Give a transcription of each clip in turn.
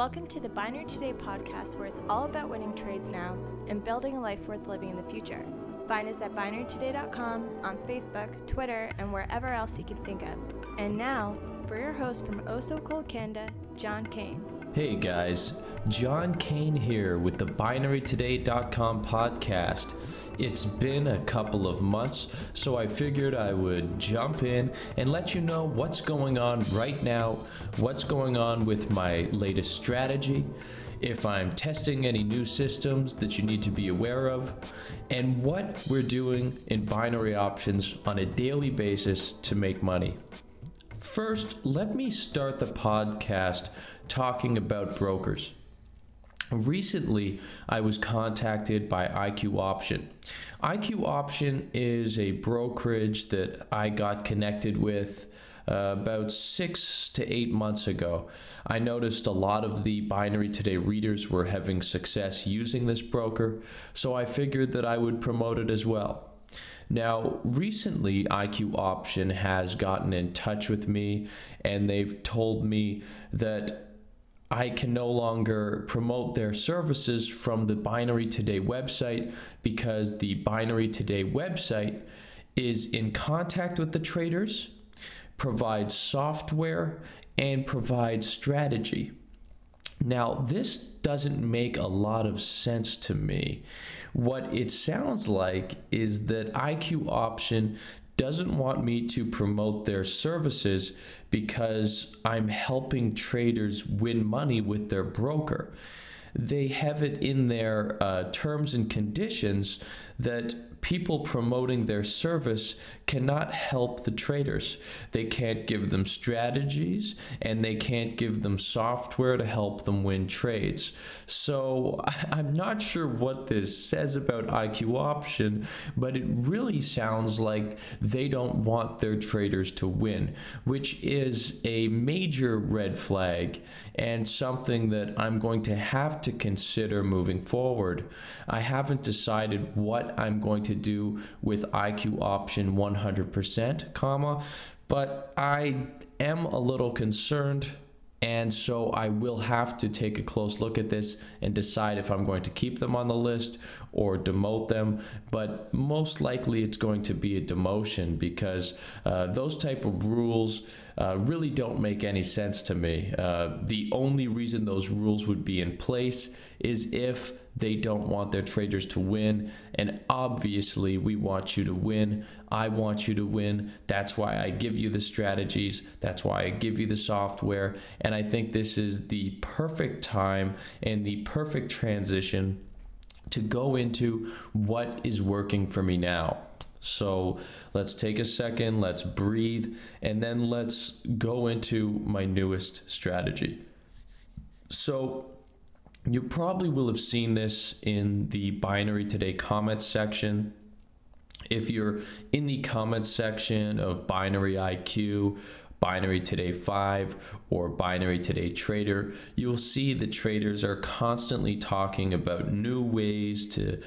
Welcome to the Binary Today podcast, where it's all about winning trades now and building a life worth living in the future. Find us at binarytoday.com, on Facebook, Twitter, and wherever else you can think of. And now, for your host from Oh So Cold Canada, John Kane. Hey guys, John Kane here with the BinaryToday.com podcast. It's been a couple of months, so I figured I would jump in and let you know what's going on right now, what's going on with my latest strategy, if I'm testing any new systems that you need to be aware of, and what we're doing in binary options on a daily basis to make money. First, let me start the podcast talking about brokers. Recently, I was contacted by IQ Option. IQ Option is a brokerage that I got connected with uh, about six to eight months ago. I noticed a lot of the Binary Today readers were having success using this broker, so I figured that I would promote it as well. Now, recently, IQ Option has gotten in touch with me and they've told me that I can no longer promote their services from the Binary Today website because the Binary Today website is in contact with the traders, provides software, and provides strategy. Now, this doesn't make a lot of sense to me. What it sounds like is that IQ Option doesn't want me to promote their services because I'm helping traders win money with their broker. They have it in their uh, terms and conditions that people promoting their service cannot help the traders. They can't give them strategies and they can't give them software to help them win trades. So I'm not sure what this says about IQ Option, but it really sounds like they don't want their traders to win, which is a major red flag and something that I'm going to have to consider moving forward. I haven't decided what I'm going to do with IQ option 100%, comma, but I am a little concerned and so I will have to take a close look at this and decide if I'm going to keep them on the list or demote them. But most likely it's going to be a demotion because uh, those type of rules uh, really don't make any sense to me. Uh, the only reason those rules would be in place is if they don't want their traders to win. And obviously, we want you to win. I want you to win. That's why I give you the strategies. That's why I give you the software. And I think this is the perfect time and the perfect transition to go into what is working for me now. So let's take a second, let's breathe, and then let's go into my newest strategy. So, you probably will have seen this in the Binary Today comments section. If you're in the comments section of Binary IQ, Binary Today 5, or Binary Today Trader, you'll see the traders are constantly talking about new ways to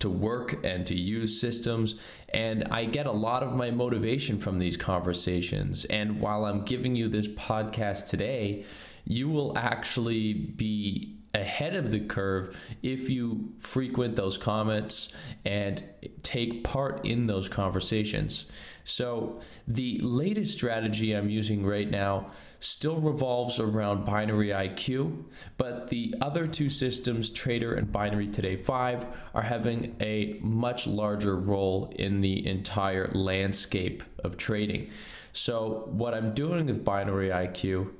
to work and to use systems. And I get a lot of my motivation from these conversations. And while I'm giving you this podcast today, you will actually be ahead of the curve if you frequent those comments and take part in those conversations. So, the latest strategy I'm using right now still revolves around Binary IQ, but the other two systems, Trader and Binary Today 5, are having a much larger role in the entire landscape of trading. So, what I'm doing with Binary IQ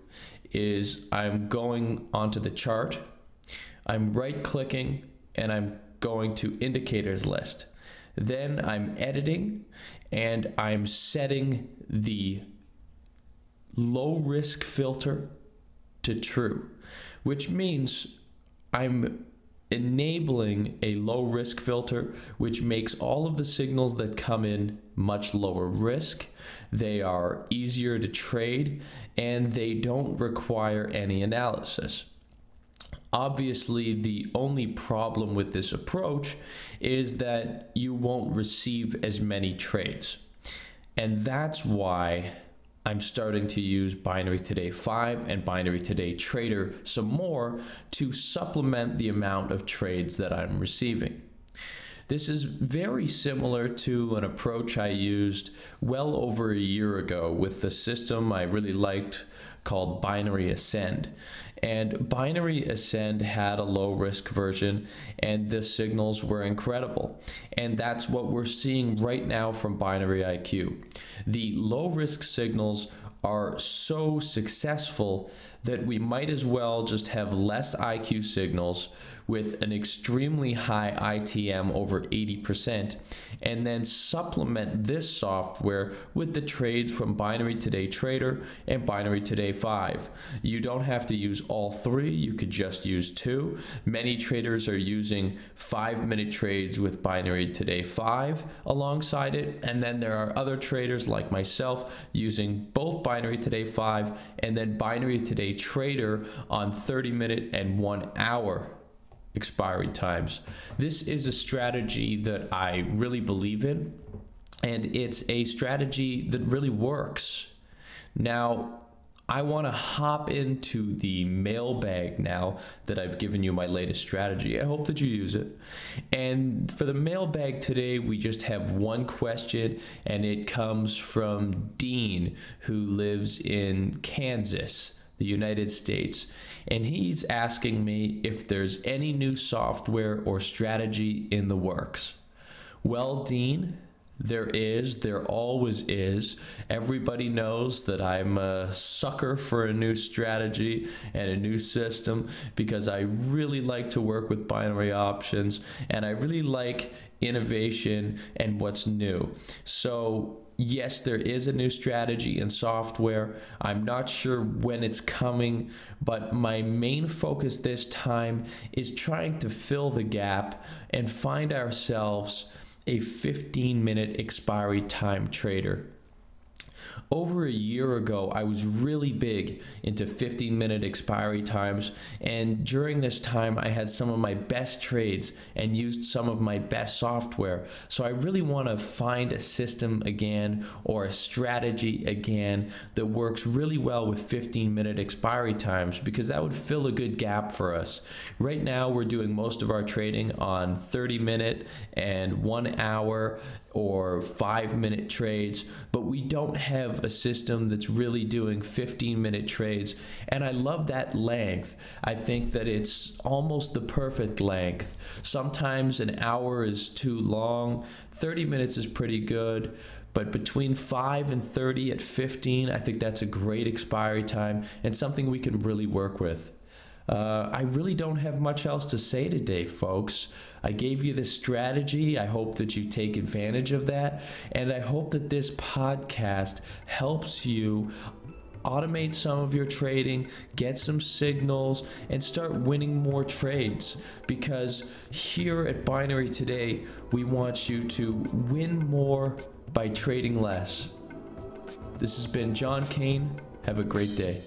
is I'm going onto the chart I'm right clicking and I'm going to indicators list. Then I'm editing and I'm setting the low risk filter to true, which means I'm enabling a low risk filter, which makes all of the signals that come in much lower risk. They are easier to trade and they don't require any analysis. Obviously, the only problem with this approach is that you won't receive as many trades. And that's why I'm starting to use Binary Today 5 and Binary Today Trader some more to supplement the amount of trades that I'm receiving. This is very similar to an approach I used well over a year ago with the system I really liked called Binary Ascend. And Binary Ascend had a low risk version, and the signals were incredible. And that's what we're seeing right now from Binary IQ. The low risk signals are so successful that we might as well just have less IQ signals with an extremely high ITM over 80%, and then supplement this software with the trades from Binary Today Trader and Binary Today 5. You don't have to use all three, you could just use two. Many traders are using five minute trades with Binary Today 5 alongside it, and then there are other traders like myself using both Binary Today 5 and then Binary Today Trader on 30 minute and one hour expiry times. This is a strategy that I really believe in, and it's a strategy that really works. Now, I want to hop into the mailbag now that I've given you my latest strategy. I hope that you use it. And for the mailbag today, we just have one question, and it comes from Dean, who lives in Kansas the United States, and he's asking me if there's any new software or strategy in the works. Well, Dean, there is, there always is. Everybody knows that I'm a sucker for a new strategy and a new system because I really like to work with binary options and I really like innovation and what's new. So, yes, there is a new strategy and software. I'm not sure when it's coming, but my main focus this time is trying to fill the gap and find ourselves a 15 minute expiry time trader. Over a year ago, I was really big into 15 minute expiry times, and during this time, I had some of my best trades and used some of my best software. So I really want to find a system again or a strategy again that works really well with 15 minute expiry times because that would fill a good gap for us. Right now, we're doing most of our trading on 30 minute and one hour or five minute trades, but we don't have a system that's really doing 15 minute trades. And I love that length. I think that it's almost the perfect length. Sometimes an hour is too long, 30 minutes is pretty good. But between 5 and 30 at 15, I think that's a great expiry time and something we can really work with. Uh, I really don't have much else to say today, folks. I gave you this strategy. I hope that you take advantage of that. And I hope that this podcast helps you automate some of your trading, get some signals, and start winning more trades. Because here at Binary Today, we want you to win more by trading less. This has been John Kane. Have a great day.